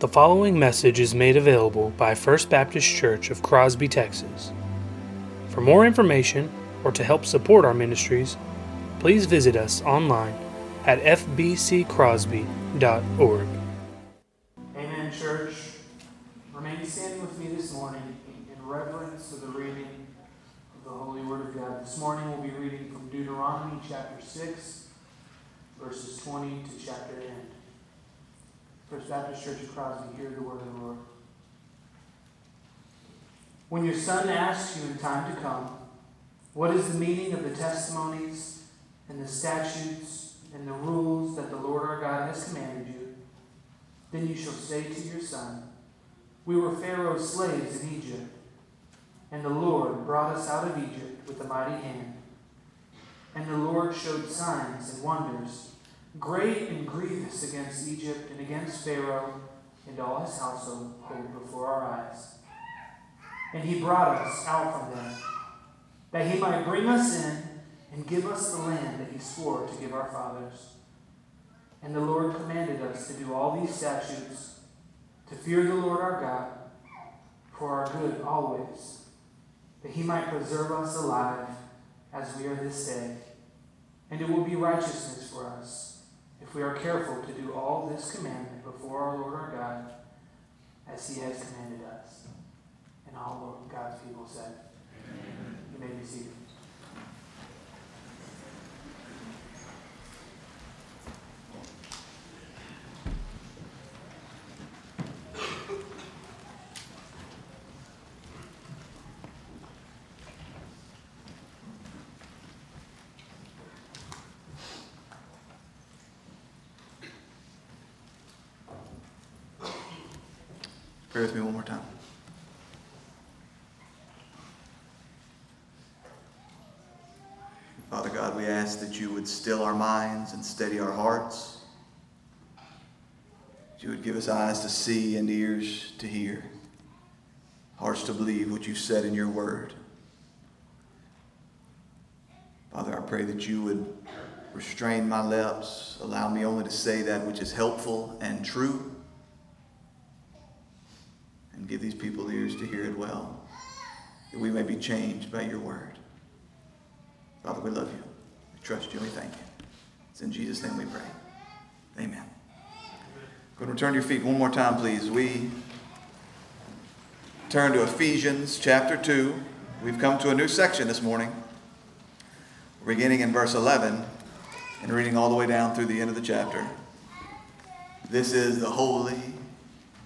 The following message is made available by First Baptist Church of Crosby, Texas. For more information or to help support our ministries, please visit us online at fbccrosby.org. Amen, church. Remain standing with me this morning in reverence to the reading of the Holy Word of God. This morning we'll be reading from Deuteronomy chapter 6, verses 20 to chapter end. First Baptist Church of Crosby, hear the word of the Lord. When your son asks you in time to come, what is the meaning of the testimonies and the statutes and the rules that the Lord our God has commanded you, then you shall say to your son, We were Pharaoh's slaves in Egypt, and the Lord brought us out of Egypt with a mighty hand. And the Lord showed signs and wonders great and grievous against Egypt and against Pharaoh and all his household before our eyes. And he brought us out from them, that he might bring us in and give us the land that he swore to give our fathers. And the Lord commanded us to do all these statutes, to fear the Lord our God, for our good always, that he might preserve us alive as we are this day. And it will be righteousness for us if we are careful to do all this commandment before our Lord our God as he has commanded us. And all God's people said, Amen. You may be seated. Pray with me one more time. Father God, we ask that you would still our minds and steady our hearts. That you would give us eyes to see and ears to hear, hearts to believe what you've said in your word. Father, I pray that you would restrain my lips, allow me only to say that which is helpful and true give these people ears to hear it well, that we may be changed by your word. Father, we love you. We trust you and we thank you. It's in Jesus' name we pray. Amen. Go and return to your feet one more time, please. We turn to Ephesians chapter 2. We've come to a new section this morning, beginning in verse 11 and reading all the way down through the end of the chapter. This is the holy,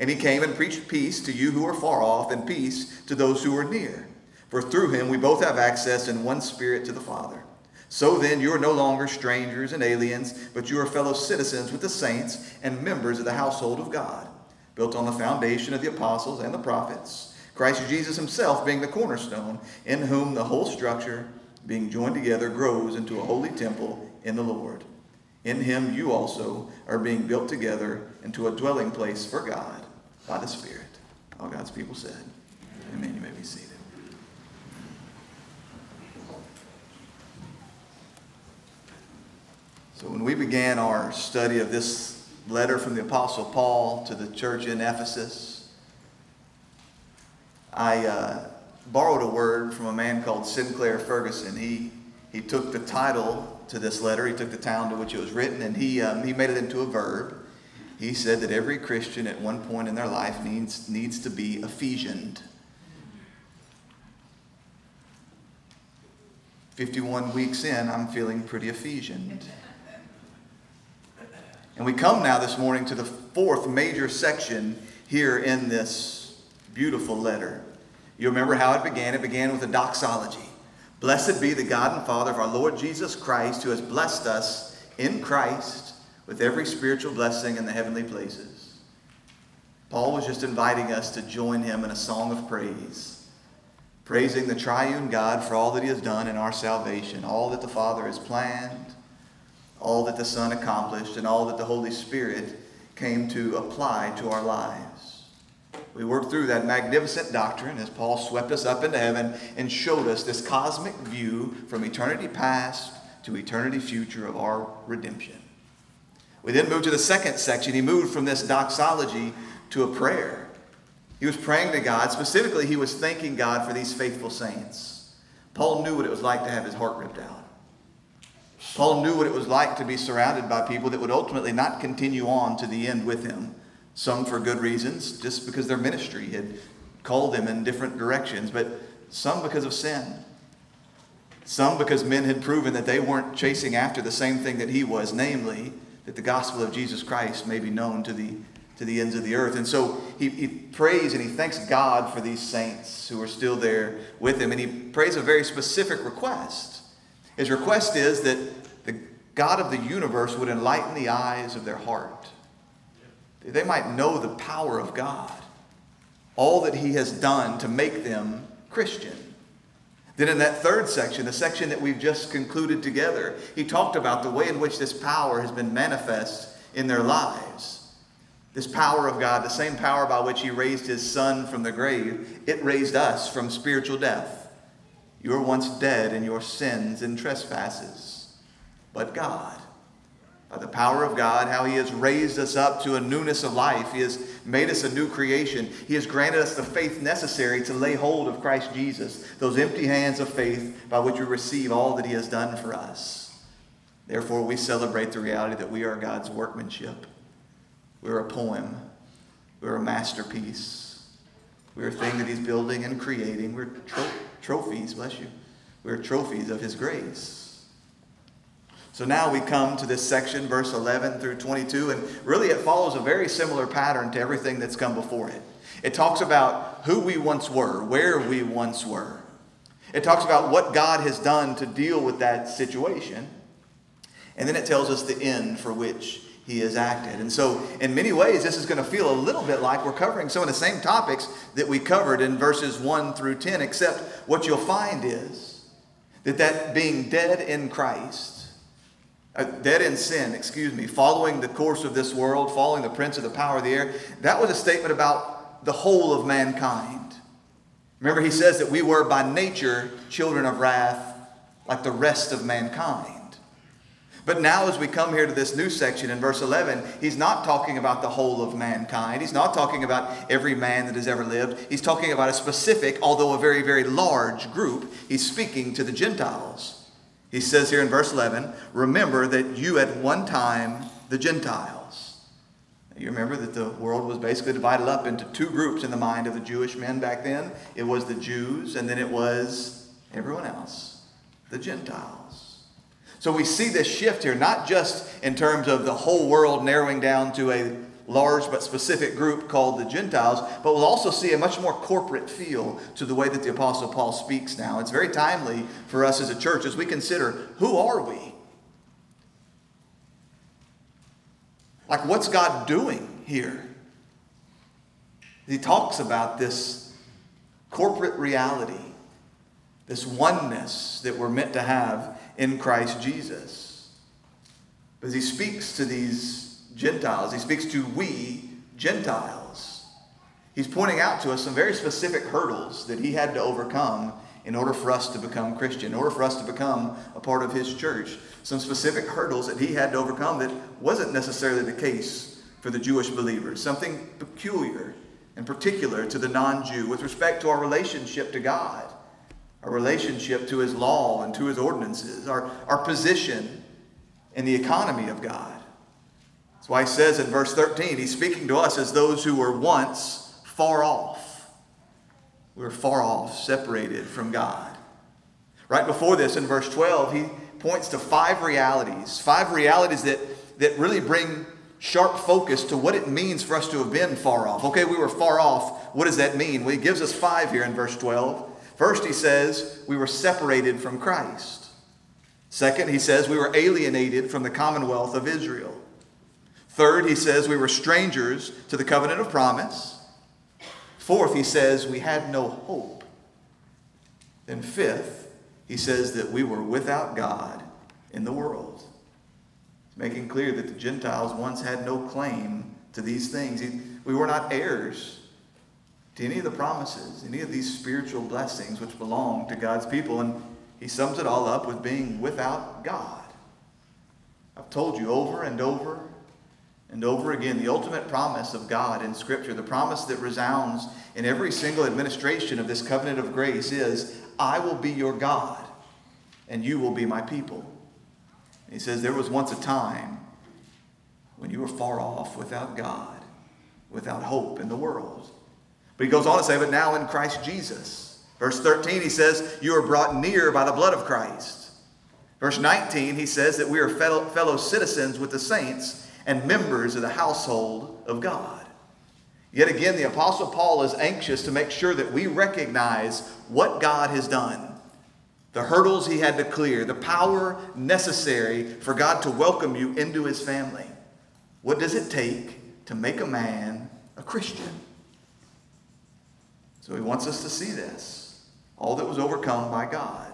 And he came and preached peace to you who are far off, and peace to those who are near. For through him we both have access in one spirit to the Father. So then, you are no longer strangers and aliens, but you are fellow citizens with the saints and members of the household of God, built on the foundation of the apostles and the prophets, Christ Jesus himself being the cornerstone, in whom the whole structure, being joined together, grows into a holy temple in the Lord. In him you also are being built together into a dwelling place for God by the Spirit. All God's people said, Amen. You may be seated. So, when we began our study of this letter from the Apostle Paul to the church in Ephesus, I uh, borrowed a word from a man called Sinclair Ferguson. He, he took the title to this letter, he took the town to which it was written, and he, um, he made it into a verb. He said that every Christian at one point in their life needs, needs to be Ephesianed. 51 weeks in, I'm feeling pretty Ephesianed. And we come now this morning to the fourth major section here in this beautiful letter. You remember how it began? It began with a doxology. Blessed be the God and Father of our Lord Jesus Christ, who has blessed us in Christ with every spiritual blessing in the heavenly places. Paul was just inviting us to join him in a song of praise, praising the triune God for all that he has done in our salvation, all that the Father has planned, all that the Son accomplished, and all that the Holy Spirit came to apply to our lives. We worked through that magnificent doctrine as Paul swept us up into heaven and showed us this cosmic view from eternity past to eternity future of our redemption. We then moved to the second section. He moved from this doxology to a prayer. He was praying to God. Specifically, he was thanking God for these faithful saints. Paul knew what it was like to have his heart ripped out. Paul knew what it was like to be surrounded by people that would ultimately not continue on to the end with him. Some for good reasons, just because their ministry had called them in different directions, but some because of sin. Some because men had proven that they weren't chasing after the same thing that he was, namely, that the gospel of Jesus Christ may be known to the, to the ends of the earth. And so he, he prays and he thanks God for these saints who are still there with him. And he prays a very specific request. His request is that the God of the universe would enlighten the eyes of their heart. They might know the power of God, all that He has done to make them Christian. Then, in that third section, the section that we've just concluded together, he talked about the way in which this power has been manifest in their lives. This power of God, the same power by which He raised His Son from the grave, it raised us from spiritual death. You were once dead in your sins and trespasses. But God, by the power of God, how He has raised us up to a newness of life. He has made us a new creation. He has granted us the faith necessary to lay hold of Christ Jesus, those empty hands of faith by which we receive all that He has done for us. Therefore, we celebrate the reality that we are God's workmanship. We're a poem, we're a masterpiece. We're a thing that He's building and creating. We're tro- trophies, bless you. We're trophies of His grace. So now we come to this section, verse 11 through 22, and really it follows a very similar pattern to everything that's come before it. It talks about who we once were, where we once were. It talks about what God has done to deal with that situation. And then it tells us the end for which he has acted. And so, in many ways, this is going to feel a little bit like we're covering some of the same topics that we covered in verses 1 through 10, except what you'll find is that that being dead in Christ, uh, dead in sin, excuse me, following the course of this world, following the prince of the power of the air, that was a statement about the whole of mankind. Remember, he says that we were by nature children of wrath like the rest of mankind. But now, as we come here to this new section in verse 11, he's not talking about the whole of mankind. He's not talking about every man that has ever lived. He's talking about a specific, although a very, very large group. He's speaking to the Gentiles. He says here in verse 11, Remember that you at one time, the Gentiles. You remember that the world was basically divided up into two groups in the mind of the Jewish men back then. It was the Jews, and then it was everyone else, the Gentiles. So we see this shift here, not just in terms of the whole world narrowing down to a large but specific group called the Gentiles, but we'll also see a much more corporate feel to the way that the Apostle Paul speaks now. It's very timely for us as a church as we consider who are we? Like, what's God doing here? He talks about this corporate reality, this oneness that we're meant to have in Christ Jesus. But he speaks to these Gentiles, he speaks to we Gentiles. He's pointing out to us some very specific hurdles that he had to overcome in order for us to become Christian, in order for us to become a part of his church. Some specific hurdles that he had to overcome that wasn't necessarily the case for the Jewish believers. Something peculiar and particular to the non Jew with respect to our relationship to God our relationship to His law and to His ordinances, our, our position in the economy of God. That's why He says in verse 13, He's speaking to us as those who were once far off. We were far off, separated from God. Right before this, in verse 12, he points to five realities, five realities that, that really bring sharp focus to what it means for us to have been far off. Okay, we were far off. What does that mean? Well, he gives us five here in verse 12. First, he says we were separated from Christ. Second, he says we were alienated from the commonwealth of Israel. Third, he says we were strangers to the covenant of promise. Fourth, he says we had no hope. Then, fifth, he says that we were without God in the world It's making clear that the Gentiles once had no claim to these things. We were not heirs to any of the promises, any of these spiritual blessings which belong to God's people. And he sums it all up with being without God. I've told you over and over and over again the ultimate promise of God in Scripture, the promise that resounds in every single administration of this covenant of grace is I will be your God, and you will be my people. He says, There was once a time when you were far off without God, without hope in the world. But he goes on to say, But now in Christ Jesus. Verse 13, he says, You are brought near by the blood of Christ. Verse 19, he says that we are fellow, fellow citizens with the saints and members of the household of God. Yet again, the Apostle Paul is anxious to make sure that we recognize what God has done the hurdles he had to clear, the power necessary for God to welcome you into his family. What does it take to make a man a Christian? So he wants us to see this all that was overcome by God,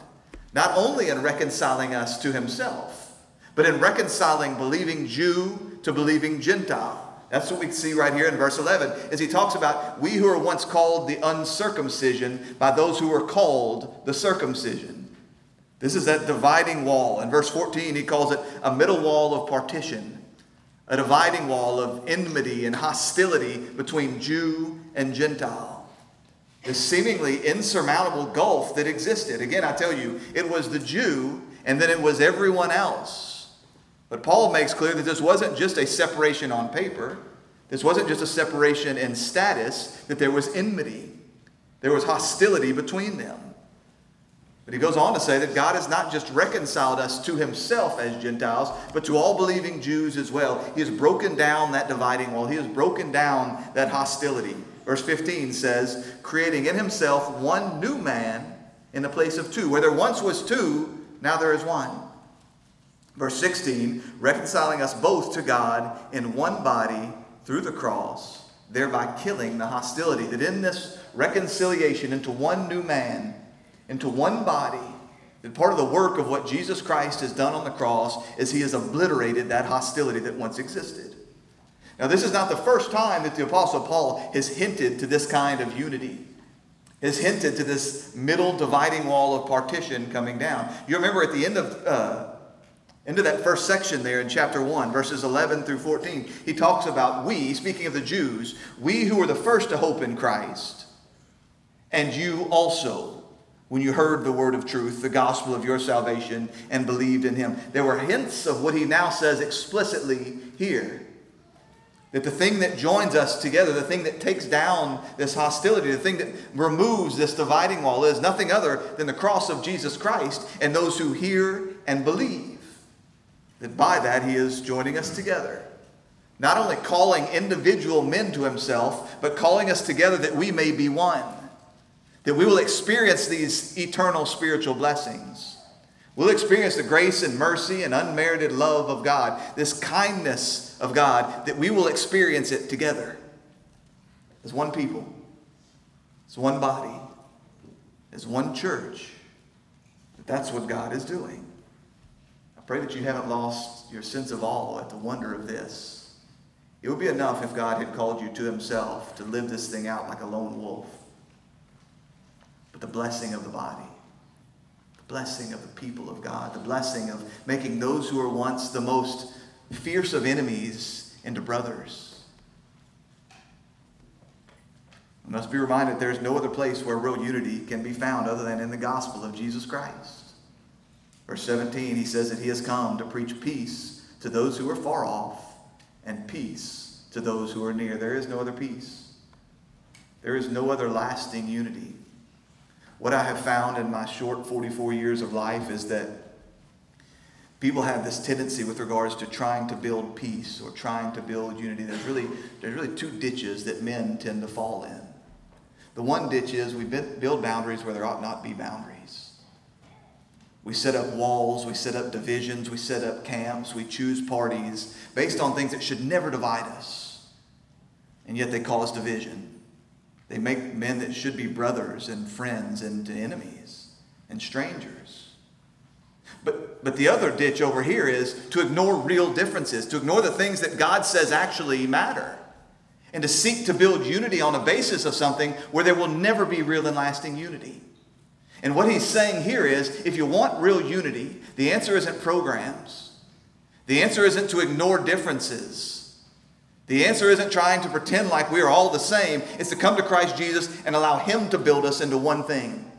not only in reconciling us to himself, but in reconciling believing Jew to believing Gentile. That's what we see right here in verse 11, as he talks about we who are once called the uncircumcision by those who were called the circumcision. This is that dividing wall. In verse 14, he calls it a middle wall of partition, a dividing wall of enmity and hostility between Jew and Gentile. This seemingly insurmountable gulf that existed. Again, I tell you, it was the Jew and then it was everyone else. But Paul makes clear that this wasn't just a separation on paper, this wasn't just a separation in status, that there was enmity, there was hostility between them. But he goes on to say that God has not just reconciled us to himself as Gentiles, but to all believing Jews as well. He has broken down that dividing wall, he has broken down that hostility. Verse 15 says, creating in himself one new man in the place of two. Where there once was two, now there is one. Verse 16, reconciling us both to God in one body through the cross, thereby killing the hostility. That in this reconciliation into one new man, into one body. And part of the work of what Jesus Christ has done on the cross is he has obliterated that hostility that once existed. Now, this is not the first time that the Apostle Paul has hinted to this kind of unity, has hinted to this middle dividing wall of partition coming down. You remember at the end of, uh, of that first section there in chapter 1, verses 11 through 14, he talks about we, speaking of the Jews, we who were the first to hope in Christ, and you also when you heard the word of truth, the gospel of your salvation, and believed in him. There were hints of what he now says explicitly here. That the thing that joins us together, the thing that takes down this hostility, the thing that removes this dividing wall is nothing other than the cross of Jesus Christ and those who hear and believe. That by that he is joining us together. Not only calling individual men to himself, but calling us together that we may be one that we will experience these eternal spiritual blessings. We'll experience the grace and mercy and unmerited love of God, this kindness of God, that we will experience it together as one people, as one body, as one church. That's what God is doing. Pray that you haven't lost your sense of awe at the wonder of this. It would be enough if God had called you to Himself to live this thing out like a lone wolf but the blessing of the body, the blessing of the people of God, the blessing of making those who were once the most fierce of enemies into brothers. We must be reminded there's no other place where real unity can be found other than in the gospel of Jesus Christ. Verse 17, he says that he has come to preach peace to those who are far off and peace to those who are near. There is no other peace. There is no other lasting unity. What I have found in my short 44 years of life is that people have this tendency with regards to trying to build peace or trying to build unity. There's really, there's really two ditches that men tend to fall in. The one ditch is we build boundaries where there ought not be boundaries. We set up walls, we set up divisions, we set up camps, we choose parties based on things that should never divide us. And yet they cause division. They make men that should be brothers and friends into enemies and strangers. But, but the other ditch over here is to ignore real differences, to ignore the things that God says actually matter, and to seek to build unity on a basis of something where there will never be real and lasting unity. And what he's saying here is if you want real unity, the answer isn't programs, the answer isn't to ignore differences. The answer isn't trying to pretend like we are all the same. It's to come to Christ Jesus and allow Him to build us into one thing,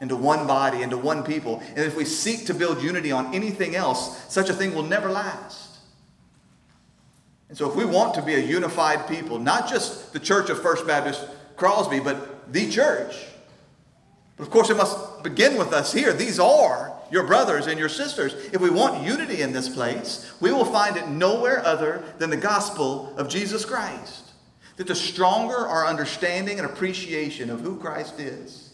into one body, into one people. And if we seek to build unity on anything else, such a thing will never last. And so, if we want to be a unified people, not just the Church of First Baptist Crosby, but the church, but of course, it must begin with us here. These are your brothers and your sisters. If we want unity in this place, we will find it nowhere other than the gospel of Jesus Christ. That the stronger our understanding and appreciation of who Christ is,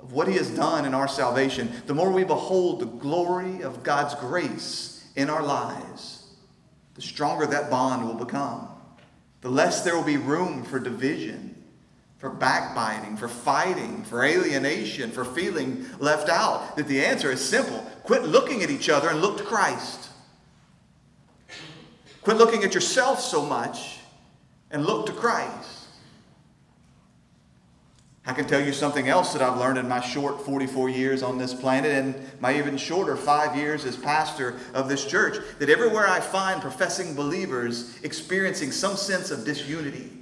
of what he has done in our salvation, the more we behold the glory of God's grace in our lives, the stronger that bond will become. The less there will be room for division for backbiting, for fighting, for alienation, for feeling left out? That the answer is simple quit looking at each other and look to Christ. Quit looking at yourself so much and look to Christ. I can tell you something else that I've learned in my short 44 years on this planet and my even shorter five years as pastor of this church that everywhere I find professing believers experiencing some sense of disunity,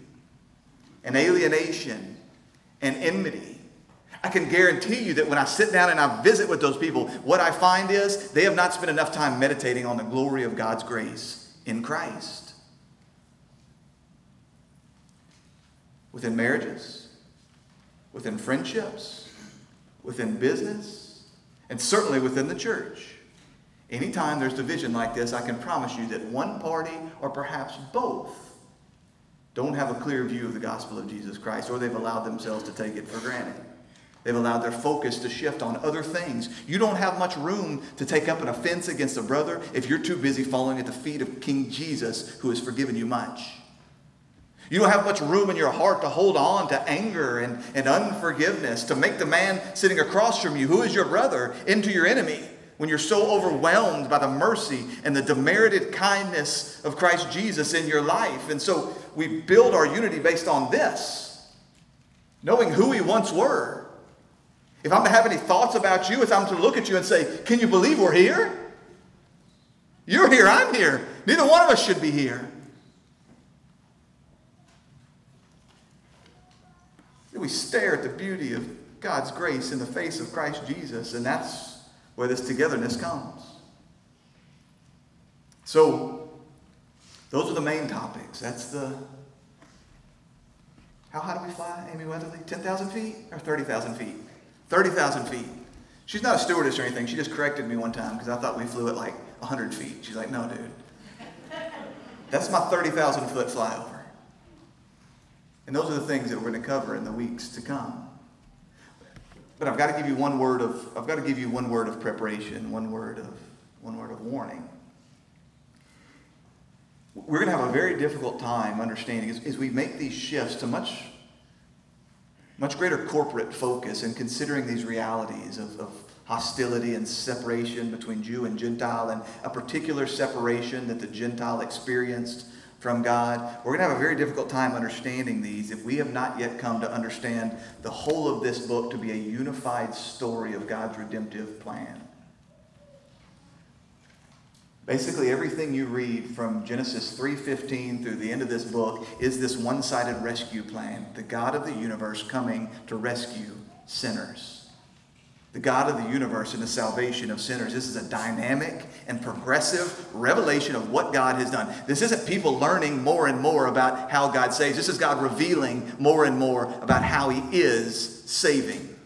and alienation and enmity. I can guarantee you that when I sit down and I visit with those people, what I find is they have not spent enough time meditating on the glory of God's grace in Christ. Within marriages, within friendships, within business, and certainly within the church. Anytime there's division like this, I can promise you that one party or perhaps both don't have a clear view of the gospel of Jesus Christ, or they've allowed themselves to take it for granted. They've allowed their focus to shift on other things. You don't have much room to take up an offense against a brother if you're too busy falling at the feet of King Jesus, who has forgiven you much. You don't have much room in your heart to hold on to anger and, and unforgiveness, to make the man sitting across from you, who is your brother, into your enemy when you're so overwhelmed by the mercy and the demerited kindness of Christ Jesus in your life. And so we build our unity based on this, knowing who we once were. If I'm to have any thoughts about you, if I'm to look at you and say, Can you believe we're here? You're here, I'm here. Neither one of us should be here. We stare at the beauty of God's grace in the face of Christ Jesus, and that's where this togetherness comes. So, those are the main topics. That's the. How high do we fly, Amy Weatherly? 10,000 feet or 30,000 feet? 30,000 feet. She's not a stewardess or anything. She just corrected me one time because I thought we flew at like 100 feet. She's like, no, dude. That's my 30,000 foot flyover. And those are the things that we're going to cover in the weeks to come. But I've got to give you one word of I've got to give you one word of preparation, one word of one word of warning. We're going to have a very difficult time understanding as, as we make these shifts to much much greater corporate focus and considering these realities of, of hostility and separation between Jew and Gentile and a particular separation that the Gentile experienced from God. We're going to have a very difficult time understanding these if we have not yet come to understand the whole of this book to be a unified story of God's redemptive plan. Basically, everything you read from Genesis 3:15 through the end of this book is this one-sided rescue plan, the God of the universe coming to rescue sinners. The God of the universe and the salvation of sinners. This is a dynamic and progressive revelation of what God has done. This isn't people learning more and more about how God saves. This is God revealing more and more about how He is saving.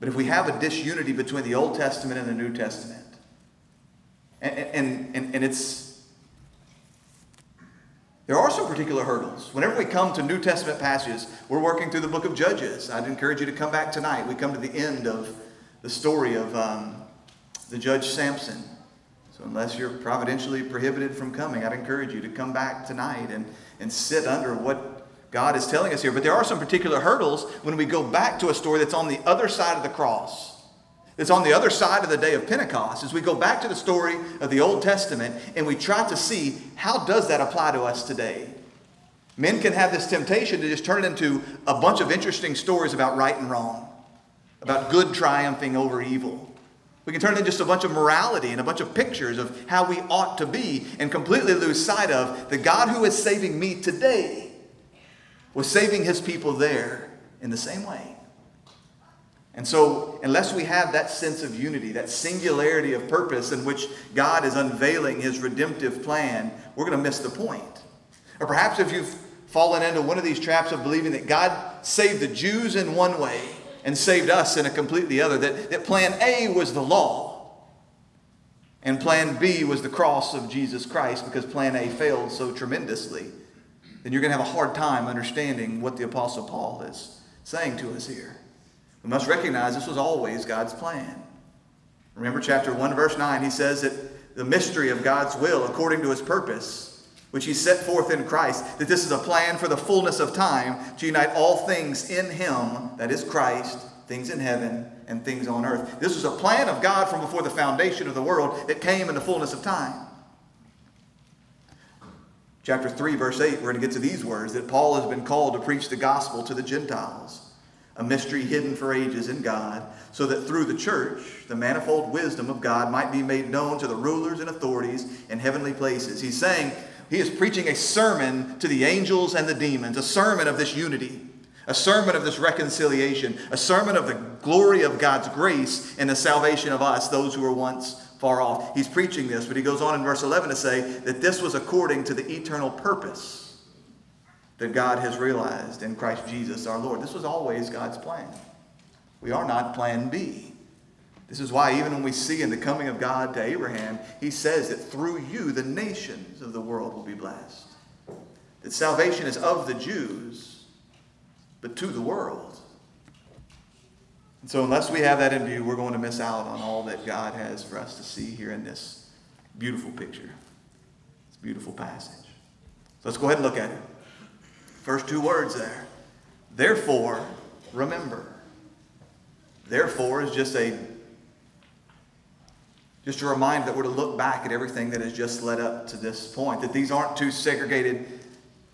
But if we have a disunity between the Old Testament and the New Testament, and, and, and, and it's there are some particular hurdles. Whenever we come to New Testament passages, we're working through the book of Judges. I'd encourage you to come back tonight. We come to the end of the story of um, the judge Samson. So, unless you're providentially prohibited from coming, I'd encourage you to come back tonight and, and sit under what God is telling us here. But there are some particular hurdles when we go back to a story that's on the other side of the cross. It's on the other side of the day of Pentecost as we go back to the story of the Old Testament and we try to see how does that apply to us today. Men can have this temptation to just turn it into a bunch of interesting stories about right and wrong, about good triumphing over evil. We can turn it into just a bunch of morality and a bunch of pictures of how we ought to be and completely lose sight of the God who is saving me today was saving his people there in the same way. And so, unless we have that sense of unity, that singularity of purpose in which God is unveiling his redemptive plan, we're going to miss the point. Or perhaps if you've fallen into one of these traps of believing that God saved the Jews in one way and saved us in a completely other, that, that plan A was the law and plan B was the cross of Jesus Christ because plan A failed so tremendously, then you're going to have a hard time understanding what the Apostle Paul is saying to us here. We must recognize this was always God's plan. Remember chapter 1, verse 9, he says that the mystery of God's will according to his purpose, which he set forth in Christ, that this is a plan for the fullness of time to unite all things in him, that is Christ, things in heaven and things on earth. This was a plan of God from before the foundation of the world that came in the fullness of time. Chapter 3, verse 8, we're going to get to these words that Paul has been called to preach the gospel to the Gentiles a mystery hidden for ages in God, so that through the church, the manifold wisdom of God might be made known to the rulers and authorities in heavenly places. He's saying he is preaching a sermon to the angels and the demons, a sermon of this unity, a sermon of this reconciliation, a sermon of the glory of God's grace and the salvation of us, those who were once far off. He's preaching this, but he goes on in verse 11 to say that this was according to the eternal purpose that God has realized in Christ Jesus our Lord. This was always God's plan. We are not plan B. This is why, even when we see in the coming of God to Abraham, he says that through you the nations of the world will be blessed. That salvation is of the Jews, but to the world. And so, unless we have that in view, we're going to miss out on all that God has for us to see here in this beautiful picture, this beautiful passage. So, let's go ahead and look at it. First two words there. Therefore, remember. Therefore is just a just a reminder that we're to look back at everything that has just led up to this point. That these aren't two segregated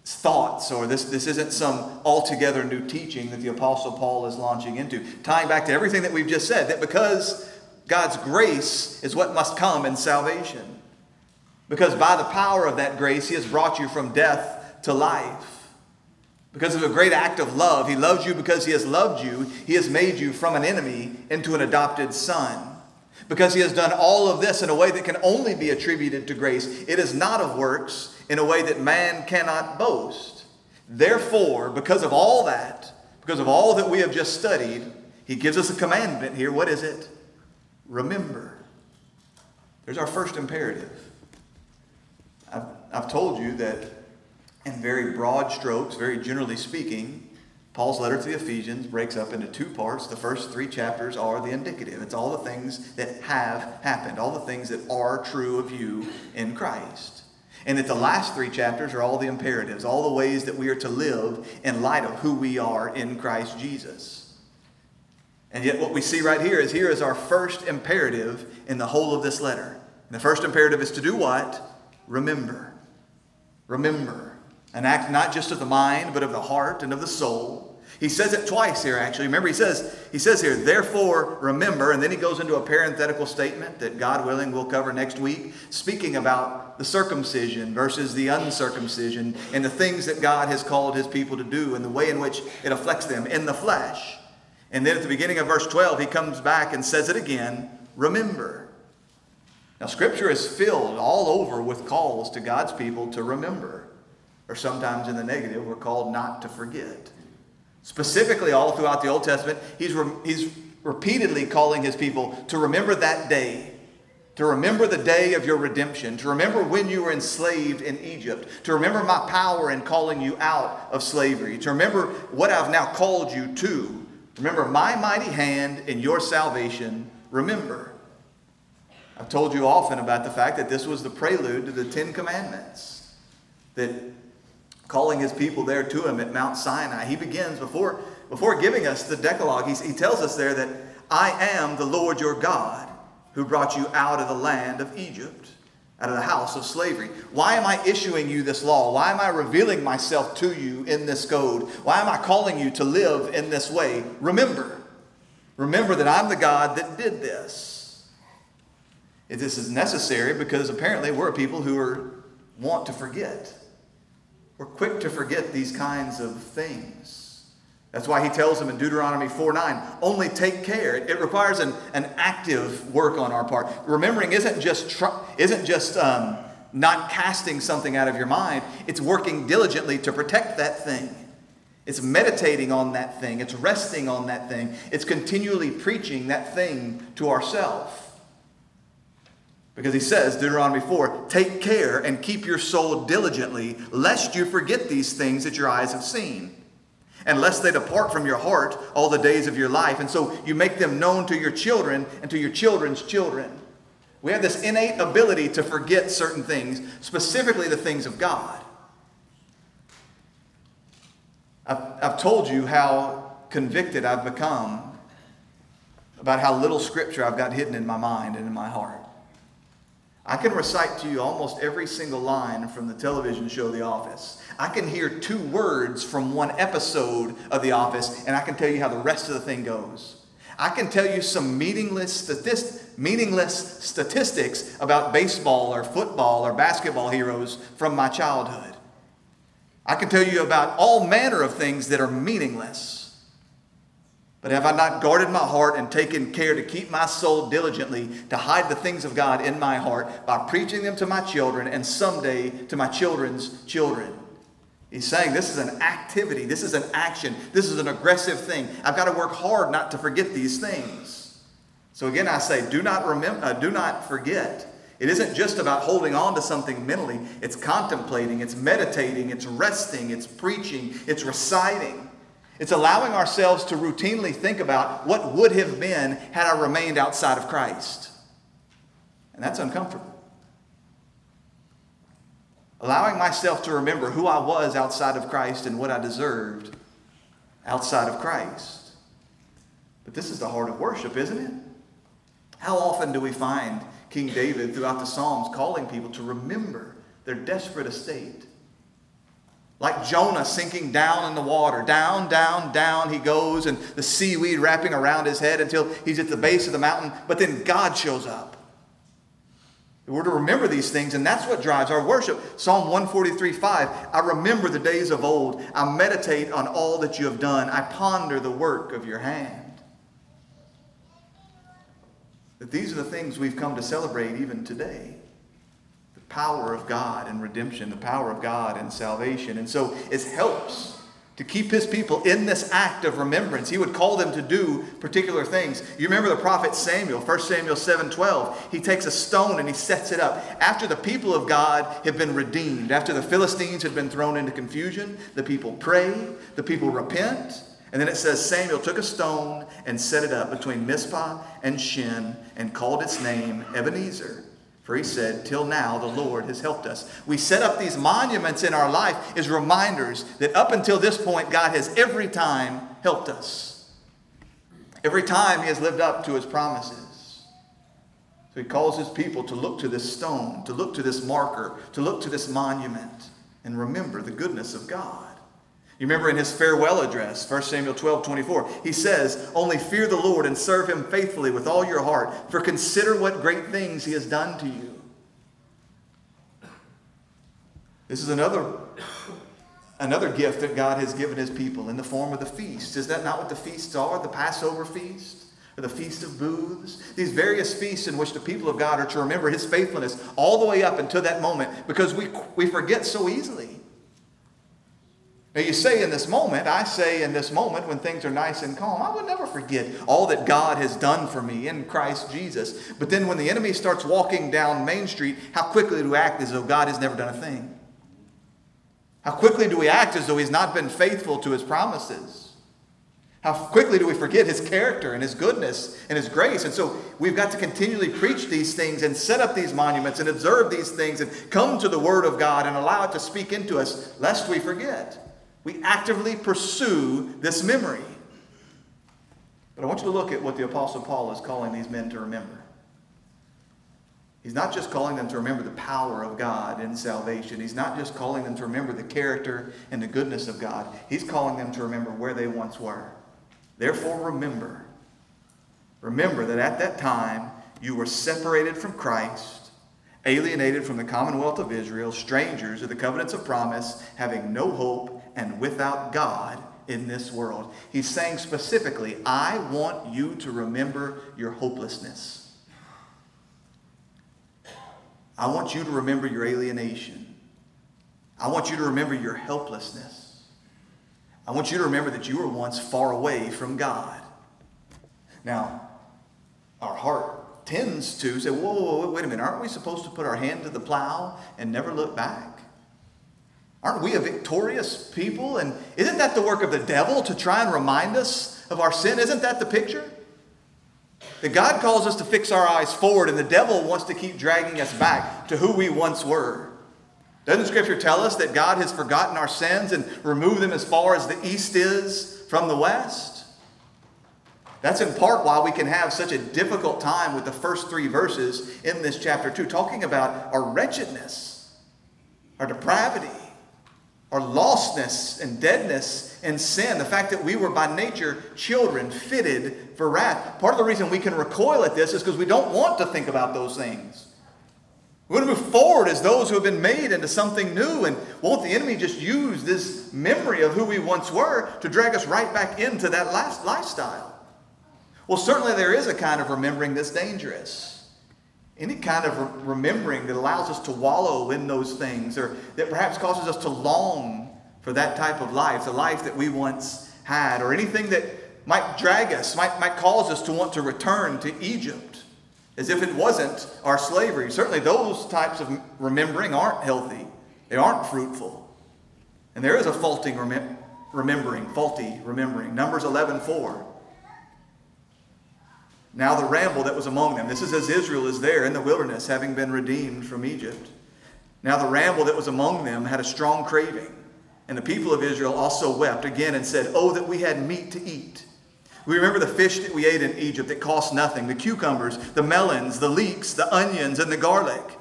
thoughts, or this, this isn't some altogether new teaching that the Apostle Paul is launching into. Tying back to everything that we've just said, that because God's grace is what must come in salvation. Because by the power of that grace, He has brought you from death to life. Because of a great act of love, He loves you because He has loved you. He has made you from an enemy into an adopted son. Because He has done all of this in a way that can only be attributed to grace. It is not of works in a way that man cannot boast. Therefore, because of all that, because of all that we have just studied, He gives us a commandment here. What is it? Remember. There's our first imperative. I've, I've told you that in very broad strokes, very generally speaking, Paul's letter to the Ephesians breaks up into two parts. The first three chapters are the indicative. It's all the things that have happened, all the things that are true of you in Christ. And that the last three chapters are all the imperatives, all the ways that we are to live in light of who we are in Christ Jesus. And yet, what we see right here is here is our first imperative in the whole of this letter. And the first imperative is to do what? Remember. Remember. An act not just of the mind, but of the heart and of the soul. He says it twice here, actually. Remember, he says, he says here, therefore remember, and then he goes into a parenthetical statement that God willing we'll cover next week, speaking about the circumcision versus the uncircumcision and the things that God has called his people to do and the way in which it affects them in the flesh. And then at the beginning of verse 12, he comes back and says it again remember. Now, Scripture is filled all over with calls to God's people to remember, or sometimes in the negative, we're called not to forget. Specifically, all throughout the Old Testament, he's, re- he's repeatedly calling his people to remember that day, to remember the day of your redemption, to remember when you were enslaved in Egypt, to remember my power in calling you out of slavery, to remember what I've now called you to. Remember my mighty hand in your salvation. Remember. I've told you often about the fact that this was the prelude to the Ten Commandments. That calling his people there to him at Mount Sinai, he begins before, before giving us the Decalogue, he, he tells us there that I am the Lord your God who brought you out of the land of Egypt, out of the house of slavery. Why am I issuing you this law? Why am I revealing myself to you in this code? Why am I calling you to live in this way? Remember. Remember that I'm the God that did this. This is necessary because apparently we're people who are, want to forget. We're quick to forget these kinds of things. That's why he tells them in Deuteronomy 4 9, only take care. It, requires an, an active work on our part. Remembering isn't just, tr- isn't just um, not casting something out of your mind, it's working diligently to protect that thing. It's meditating on that thing, it's resting on that thing, it's continually preaching that thing to ourselves. Because he says, Deuteronomy 4, take care and keep your soul diligently, lest you forget these things that your eyes have seen and lest they depart from your heart all the days of your life. And so you make them known to your children and to your children's children. We have this innate ability to forget certain things, specifically the things of God. I've, I've told you how convicted I've become about how little scripture I've got hidden in my mind and in my heart. I can recite to you almost every single line from the television show The Office. I can hear two words from one episode of The Office, and I can tell you how the rest of the thing goes. I can tell you some meaningless, statist- meaningless statistics about baseball or football or basketball heroes from my childhood. I can tell you about all manner of things that are meaningless. But have I not guarded my heart and taken care to keep my soul diligently to hide the things of God in my heart by preaching them to my children and someday to my children's children? He's saying this is an activity, this is an action, this is an aggressive thing. I've got to work hard not to forget these things. So again, I say, do not remember, uh, do not forget. It isn't just about holding on to something mentally. It's contemplating, it's meditating, it's resting, it's preaching, it's reciting. It's allowing ourselves to routinely think about what would have been had I remained outside of Christ. And that's uncomfortable. Allowing myself to remember who I was outside of Christ and what I deserved outside of Christ. But this is the heart of worship, isn't it? How often do we find King David throughout the Psalms calling people to remember their desperate estate? Like Jonah sinking down in the water. Down, down, down he goes, and the seaweed wrapping around his head until he's at the base of the mountain. But then God shows up. We're to remember these things, and that's what drives our worship. Psalm 143 5. I remember the days of old. I meditate on all that you have done. I ponder the work of your hand. That these are the things we've come to celebrate even today power of God and redemption, the power of God and salvation. And so it helps to keep his people in this act of remembrance. He would call them to do particular things. You remember the prophet Samuel, 1 Samuel 7:12. He takes a stone and he sets it up. After the people of God have been redeemed, after the Philistines had been thrown into confusion, the people pray, the people repent, and then it says Samuel took a stone and set it up between Mizpah and Shin and called its name Ebenezer for he said, Till now the Lord has helped us. We set up these monuments in our life as reminders that up until this point, God has every time helped us. Every time he has lived up to his promises. So he calls his people to look to this stone, to look to this marker, to look to this monument, and remember the goodness of God. You remember in his farewell address, 1 Samuel 12 24, he says, Only fear the Lord and serve him faithfully with all your heart, for consider what great things he has done to you. This is another another gift that God has given his people in the form of the feast. Is that not what the feasts are? The Passover feast? Or the Feast of Booths? These various feasts in which the people of God are to remember his faithfulness all the way up until that moment because we, we forget so easily. Now, you say in this moment, I say in this moment when things are nice and calm, I will never forget all that God has done for me in Christ Jesus. But then when the enemy starts walking down Main Street, how quickly do we act as though God has never done a thing? How quickly do we act as though he's not been faithful to his promises? How quickly do we forget his character and his goodness and his grace? And so we've got to continually preach these things and set up these monuments and observe these things and come to the Word of God and allow it to speak into us, lest we forget. We actively pursue this memory. But I want you to look at what the Apostle Paul is calling these men to remember. He's not just calling them to remember the power of God in salvation. He's not just calling them to remember the character and the goodness of God. He's calling them to remember where they once were. Therefore, remember. Remember that at that time you were separated from Christ, alienated from the commonwealth of Israel, strangers of the covenants of promise, having no hope and without God in this world. He's saying specifically, I want you to remember your hopelessness. I want you to remember your alienation. I want you to remember your helplessness. I want you to remember that you were once far away from God. Now, our heart tends to say, whoa, whoa, whoa, wait a minute, aren't we supposed to put our hand to the plow and never look back? Aren't we a victorious people? And isn't that the work of the devil to try and remind us of our sin? Isn't that the picture? That God calls us to fix our eyes forward, and the devil wants to keep dragging us back to who we once were. Doesn't Scripture tell us that God has forgotten our sins and removed them as far as the east is from the west? That's in part why we can have such a difficult time with the first three verses in this chapter 2, talking about our wretchedness, our depravity, our lostness and deadness and sin, the fact that we were by nature children fitted for wrath. Part of the reason we can recoil at this is because we don't want to think about those things. We want to move forward as those who have been made into something new. And won't the enemy just use this memory of who we once were to drag us right back into that last lifestyle? Well, certainly there is a kind of remembering that's dangerous any kind of remembering that allows us to wallow in those things or that perhaps causes us to long for that type of life, the life that we once had, or anything that might drag us, might, might cause us to want to return to Egypt as if it wasn't our slavery. Certainly, those types of remembering aren't healthy, they aren't fruitful. And there is a faulty rem- remembering, faulty remembering. Numbers 11 4. Now the ramble that was among them. This is as Israel is there in the wilderness, having been redeemed from Egypt. Now the ramble that was among them had a strong craving. And the people of Israel also wept again and said, Oh, that we had meat to eat. We remember the fish that we ate in Egypt that cost nothing the cucumbers, the melons, the leeks, the onions, and the garlic.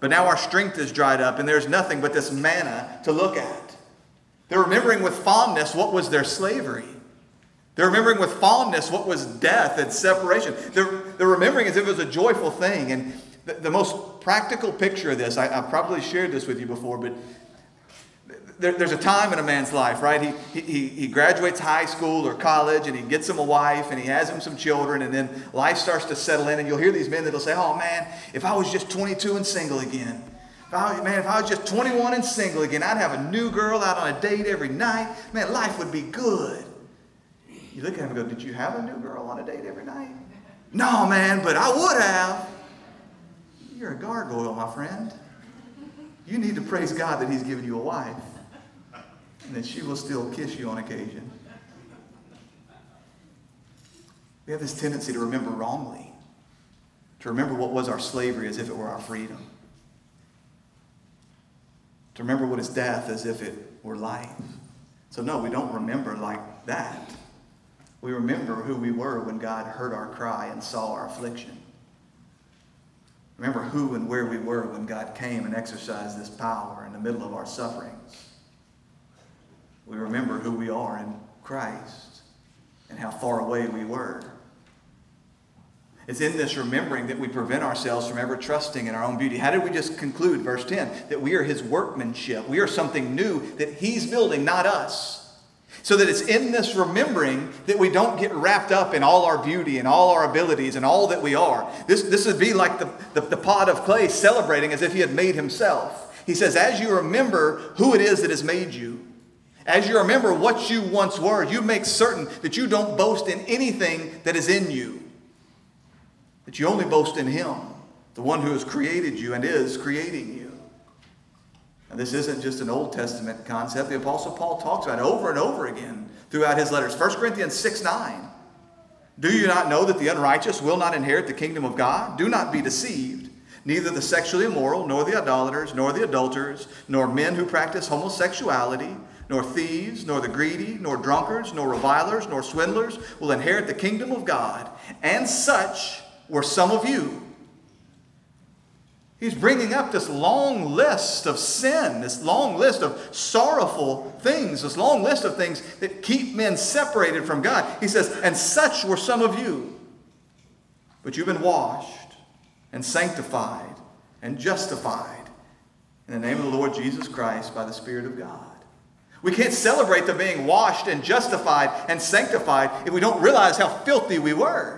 But now our strength is dried up, and there's nothing but this manna to look at. They're remembering with fondness what was their slavery. They're remembering with fondness what was death and separation. They're, they're remembering as if it was a joyful thing. And the, the most practical picture of this, I, I probably shared this with you before, but there, there's a time in a man's life, right? He, he, he graduates high school or college and he gets him a wife and he has him some children and then life starts to settle in and you'll hear these men that'll say, oh man, if I was just 22 and single again, if I, man, if I was just 21 and single again, I'd have a new girl out on a date every night. Man, life would be good. You look at him and go, Did you have a new girl on a date every night? No, man, but I would have. You're a gargoyle, my friend. You need to praise God that He's given you a wife and that she will still kiss you on occasion. We have this tendency to remember wrongly, to remember what was our slavery as if it were our freedom, to remember what is death as if it were life. So, no, we don't remember like that. We remember who we were when God heard our cry and saw our affliction. Remember who and where we were when God came and exercised this power in the middle of our sufferings. We remember who we are in Christ and how far away we were. It's in this remembering that we prevent ourselves from ever trusting in our own beauty. How did we just conclude, verse 10? That we are his workmanship. We are something new that he's building, not us. So that it's in this remembering that we don't get wrapped up in all our beauty and all our abilities and all that we are. This, this would be like the, the, the pot of clay celebrating as if he had made himself. He says, as you remember who it is that has made you, as you remember what you once were, you make certain that you don't boast in anything that is in you, that you only boast in him, the one who has created you and is creating you. This isn't just an Old Testament concept. The Apostle Paul talks about it over and over again throughout his letters. 1 Corinthians 6 9. Do you not know that the unrighteous will not inherit the kingdom of God? Do not be deceived. Neither the sexually immoral, nor the idolaters, nor the adulterers, nor men who practice homosexuality, nor thieves, nor the greedy, nor drunkards, nor revilers, nor swindlers will inherit the kingdom of God. And such were some of you. He's bringing up this long list of sin, this long list of sorrowful things, this long list of things that keep men separated from God. He says, And such were some of you. But you've been washed and sanctified and justified in the name of the Lord Jesus Christ by the Spirit of God. We can't celebrate the being washed and justified and sanctified if we don't realize how filthy we were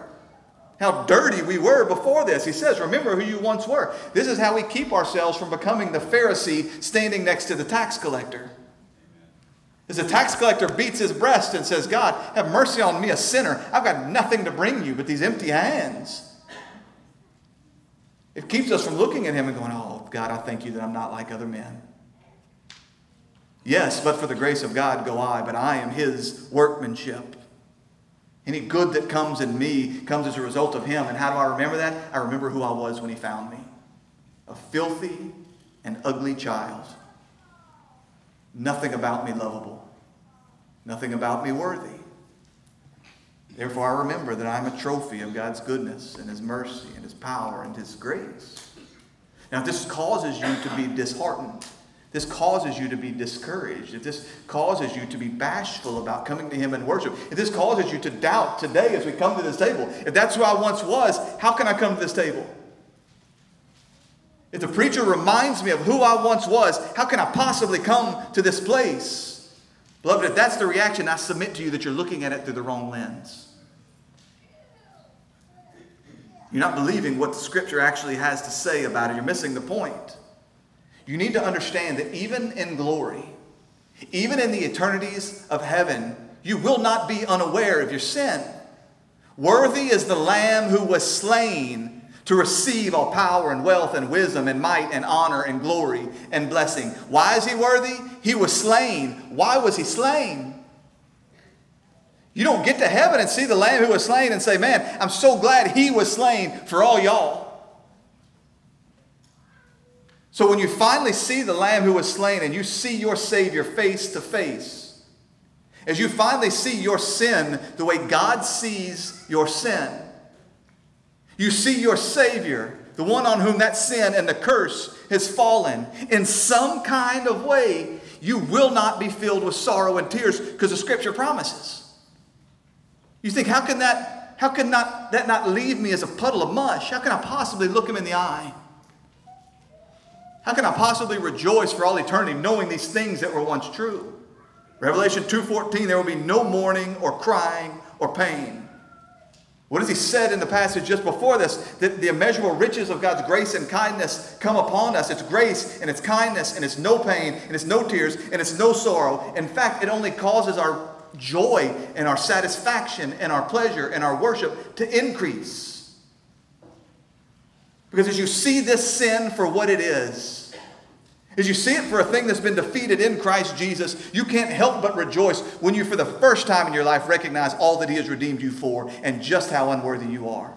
how dirty we were before this. He says, Remember who you once were. This is how we keep ourselves from becoming the Pharisee standing next to the tax collector. As the tax collector beats his breast and says, God, have mercy on me, a sinner. I've got nothing to bring you but these empty hands. It keeps us from looking at him and going, Oh, God, I thank you that I'm not like other men. Yes, but for the grace of God go I, but I am his workmanship. Any good that comes in me comes as a result of him. And how do I remember that? I remember who I was when he found me a filthy and ugly child. Nothing about me lovable, nothing about me worthy. Therefore, I remember that I'm a trophy of God's goodness and His mercy and His power and His grace. Now, if this causes you to be disheartened, this causes you to be discouraged, if this causes you to be bashful about coming to Him in worship, if this causes you to doubt today as we come to this table, if that's who I once was, how can I come to this table? If the preacher reminds me of who I once was, how can I possibly come to this place? Beloved, if that's the reaction, I submit to you that you're looking at it through the wrong lens. You're not believing what the scripture actually has to say about it. You're missing the point. You need to understand that even in glory, even in the eternities of heaven, you will not be unaware of your sin. Worthy is the Lamb who was slain to receive all power and wealth and wisdom and might and honor and glory and blessing. Why is he worthy? He was slain. Why was he slain? You don't get to heaven and see the Lamb who was slain and say, Man, I'm so glad he was slain for all y'all. So when you finally see the Lamb who was slain and you see your Savior face to face, as you finally see your sin the way God sees your sin, you see your Savior, the one on whom that sin and the curse has fallen, in some kind of way, you will not be filled with sorrow and tears because the scripture promises. You think, how can that, how can not, that not leave me as a puddle of mush? How can I possibly look him in the eye? How can I possibly rejoice for all eternity knowing these things that were once true? Revelation 2:14 there will be no mourning or crying or pain. What has he said in the passage just before this? That the immeasurable riches of God's grace and kindness come upon us. It's grace and it's kindness and it's no pain and it's no tears and it's no sorrow. In fact, it only causes our joy and our satisfaction and our pleasure and our worship to increase. Because as you see this sin for what it is, as you see it for a thing that's been defeated in Christ Jesus, you can't help but rejoice when you, for the first time in your life, recognize all that He has redeemed you for and just how unworthy you are.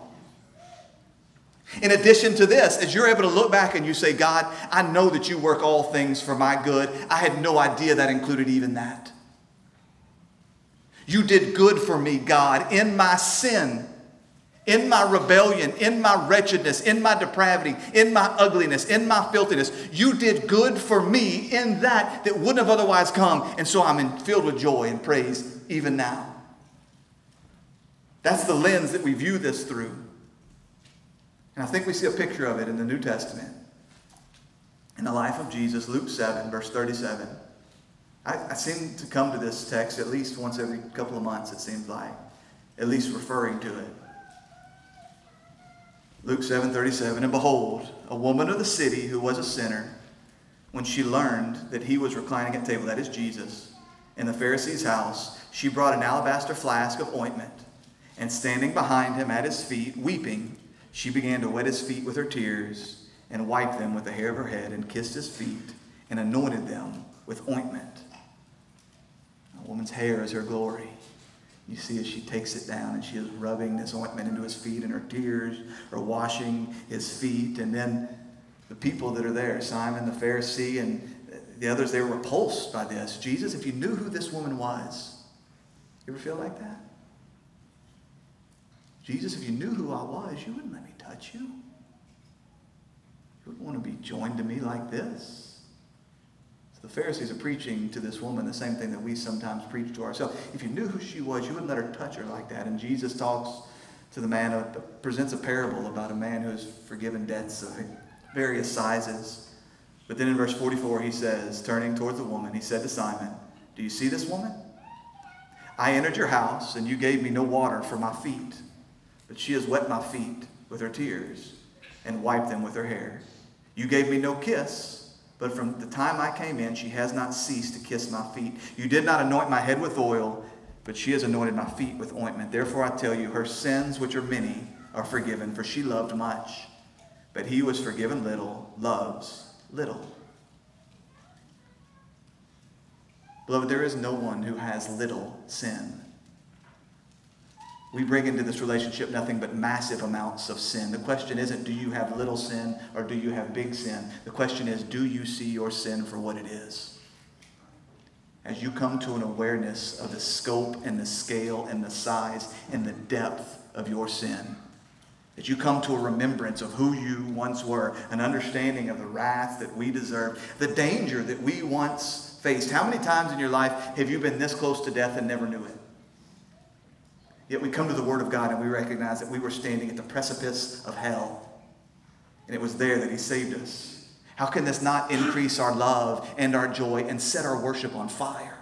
In addition to this, as you're able to look back and you say, God, I know that you work all things for my good, I had no idea that included even that. You did good for me, God, in my sin in my rebellion, in my wretchedness, in my depravity, in my ugliness, in my filthiness, you did good for me in that that wouldn't have otherwise come. And so I'm in, filled with joy and praise even now. That's the lens that we view this through. And I think we see a picture of it in the New Testament. In the life of Jesus, Luke 7, verse 37. I, I seem to come to this text at least once every couple of months, it seems like, at least referring to it. Luke 7:37 and behold a woman of the city who was a sinner when she learned that he was reclining at table that is Jesus in the Pharisee's house she brought an alabaster flask of ointment and standing behind him at his feet weeping she began to wet his feet with her tears and wiped them with the hair of her head and kissed his feet and anointed them with ointment. A woman's hair is her glory you see as she takes it down and she is rubbing this ointment into his feet, and her tears are washing his feet. And then the people that are there, Simon the Pharisee and the others, they were repulsed by this. Jesus, if you knew who this woman was, you ever feel like that? Jesus, if you knew who I was, you wouldn't let me touch you. You wouldn't want to be joined to me like this. The Pharisees are preaching to this woman the same thing that we sometimes preach to ourselves. If you knew who she was, you wouldn't let her touch her like that. And Jesus talks to the man, uh, presents a parable about a man who has forgiven debts of various sizes. But then in verse 44, he says, turning towards the woman, he said to Simon, Do you see this woman? I entered your house, and you gave me no water for my feet, but she has wet my feet with her tears and wiped them with her hair. You gave me no kiss but from the time I came in, she has not ceased to kiss my feet. You did not anoint my head with oil, but she has anointed my feet with ointment. Therefore, I tell you, her sins, which are many, are forgiven, for she loved much. But he who was forgiven little loves little. Beloved, there is no one who has little sin. We bring into this relationship nothing but massive amounts of sin. The question isn't, do you have little sin or do you have big sin? The question is, do you see your sin for what it is? As you come to an awareness of the scope and the scale and the size and the depth of your sin, that you come to a remembrance of who you once were, an understanding of the wrath that we deserve, the danger that we once faced. How many times in your life have you been this close to death and never knew it? Yet we come to the Word of God and we recognize that we were standing at the precipice of hell. And it was there that He saved us. How can this not increase our love and our joy and set our worship on fire?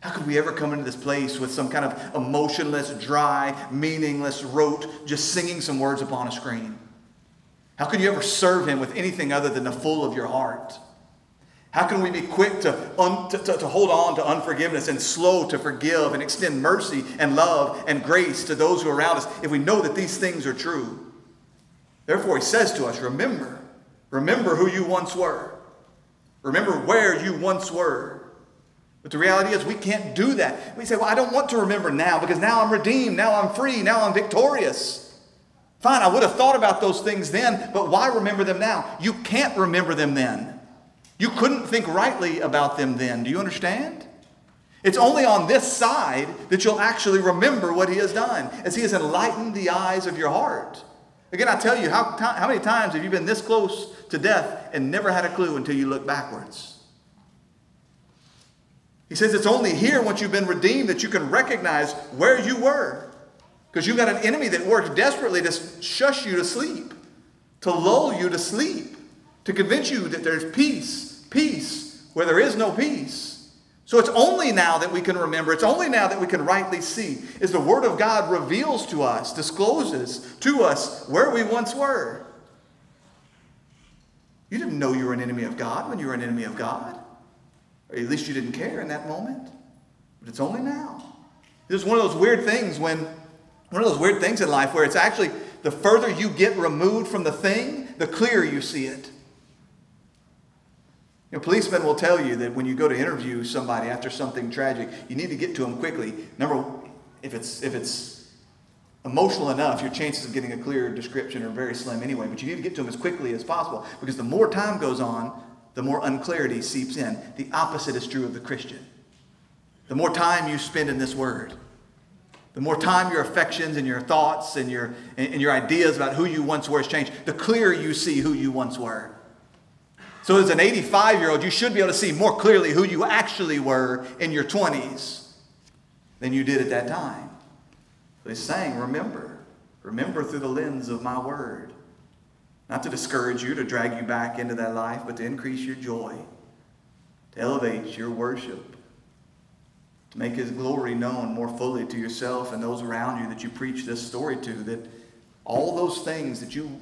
How could we ever come into this place with some kind of emotionless, dry, meaningless rote, just singing some words upon a screen? How could you ever serve Him with anything other than the full of your heart? How can we be quick to, un, to, to, to, hold on to unforgiveness and slow to forgive and extend mercy and love and grace to those who are around us if we know that these things are true? Therefore, he says to us, Remember, remember who you once were. Remember where you once were. But the reality is, we can't do that. We say, Well, I don't want to remember now because now I'm redeemed, now I'm free, now I'm victorious. Fine, I would have thought about those things then, but why remember them now? You can't remember them then. You couldn't think rightly about them then. Do you understand? It's only on this side that you'll actually remember what He has done, as He has enlightened the eyes of your heart. Again, I tell you, how, how many times have you been this close to death and never had a clue until you look backwards? He says it's only here, once you've been redeemed, that you can recognize where you were. Because you've got an enemy that works desperately to shush you to sleep, to lull you to sleep, to convince you that there's peace peace where there is no peace. So it's only now that we can remember, it's only now that we can rightly see, is the Word of God reveals to us, discloses to us where we once were. You didn't know you were an enemy of God when you were an enemy of God. Or at least you didn't care in that moment. But it's only now. It's one of those weird things when, one of those weird things in life where it's actually the further you get removed from the thing, the clearer you see it. You know, policemen will tell you that when you go to interview somebody after something tragic, you need to get to them quickly. Number, if it's if it's emotional enough, your chances of getting a clear description are very slim anyway. But you need to get to them as quickly as possible because the more time goes on, the more unclarity seeps in. The opposite is true of the Christian. The more time you spend in this word, the more time your affections and your thoughts and your and your ideas about who you once were has changed, the clearer you see who you once were. So, as an 85 year old, you should be able to see more clearly who you actually were in your 20s than you did at that time. So he's saying, remember. Remember through the lens of my word. Not to discourage you, to drag you back into that life, but to increase your joy, to elevate your worship, to make his glory known more fully to yourself and those around you that you preach this story to, that all those things that you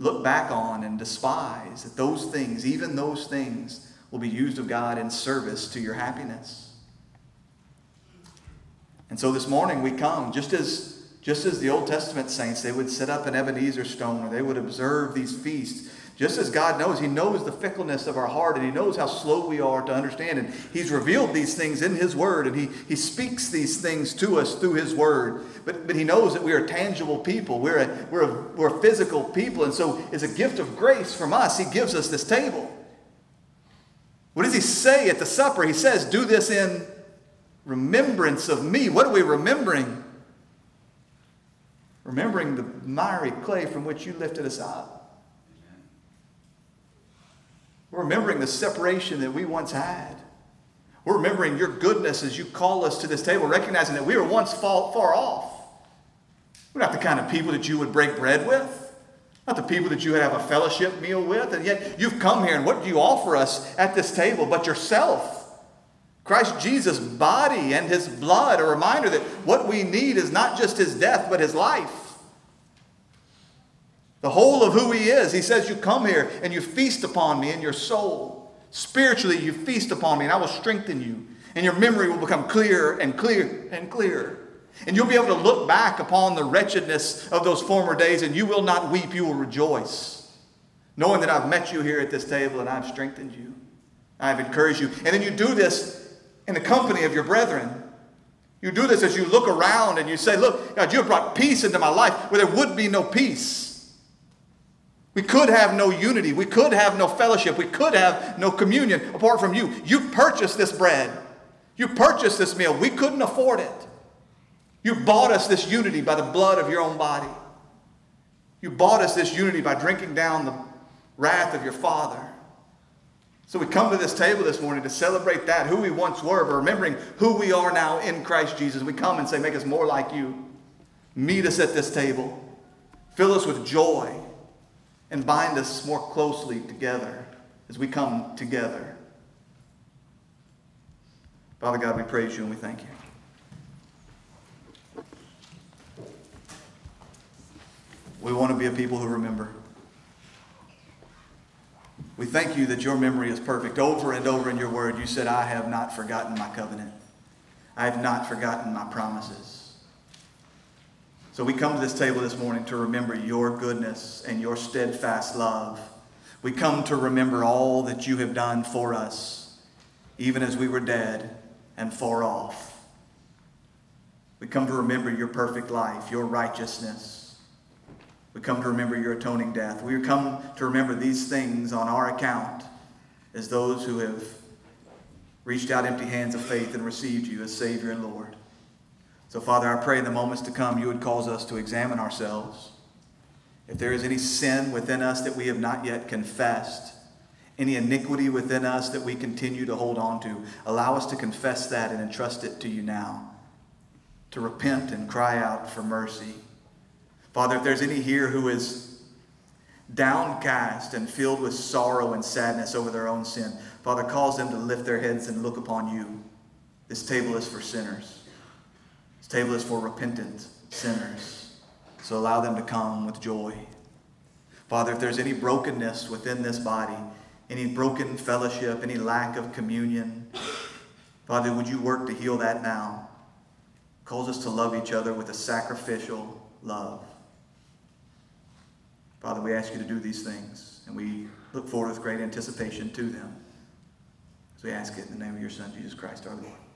look back on and despise, that those things, even those things, will be used of God in service to your happiness. And so this morning we come just as just as the Old Testament saints, they would set up an Ebenezer stone or they would observe these feasts. Just as God knows, He knows the fickleness of our heart and He knows how slow we are to understand. And He's revealed these things in His Word and He, he speaks these things to us through His Word. But, but He knows that we are tangible people, we're a, we're, a, we're a physical people. And so, as a gift of grace from us, He gives us this table. What does He say at the supper? He says, Do this in remembrance of me. What are we remembering? remembering the miry clay from which you lifted us up. We're remembering the separation that we once had. We're remembering your goodness as you call us to this table, recognizing that we were once far, far off. We're not the kind of people that you would break bread with, not the people that you would have a fellowship meal with, and yet you've come here, and what do you offer us at this table but yourself? Christ Jesus' body and his blood, a reminder that what we need is not just his death, but his life. The whole of who he is. He says, You come here and you feast upon me in your soul. Spiritually, you feast upon me, and I will strengthen you. And your memory will become clearer and clearer and clearer. And you'll be able to look back upon the wretchedness of those former days, and you will not weep, you will rejoice. Knowing that I've met you here at this table and I've strengthened you, I've encouraged you. And then you do this in the company of your brethren. You do this as you look around and you say, Look, God, you have brought peace into my life where there would be no peace. We could have no unity. We could have no fellowship. We could have no communion apart from you. You purchased this bread. You purchased this meal. We couldn't afford it. You bought us this unity by the blood of your own body. You bought us this unity by drinking down the wrath of your Father. So we come to this table this morning to celebrate that, who we once were, but remembering who we are now in Christ Jesus. We come and say, Make us more like you. Meet us at this table. Fill us with joy and bind us more closely together as we come together. Father God, we praise you and we thank you. We want to be a people who remember. We thank you that your memory is perfect. Over and over in your word, you said, I have not forgotten my covenant. I have not forgotten my promises. So we come to this table this morning to remember your goodness and your steadfast love. We come to remember all that you have done for us, even as we were dead and far off. We come to remember your perfect life, your righteousness. We come to remember your atoning death. We come to remember these things on our account as those who have reached out empty hands of faith and received you as Savior and Lord. So, Father, I pray in the moments to come you would cause us to examine ourselves. If there is any sin within us that we have not yet confessed, any iniquity within us that we continue to hold on to, allow us to confess that and entrust it to you now, to repent and cry out for mercy. Father, if there's any here who is downcast and filled with sorrow and sadness over their own sin, Father, cause them to lift their heads and look upon you. This table is for sinners table is for repentant sinners. So allow them to come with joy. Father, if there's any brokenness within this body, any broken fellowship, any lack of communion, Father, would you work to heal that now? Calls us to love each other with a sacrificial love. Father, we ask you to do these things, and we look forward with great anticipation to them. As we ask it in the name of your Son, Jesus Christ, our Lord.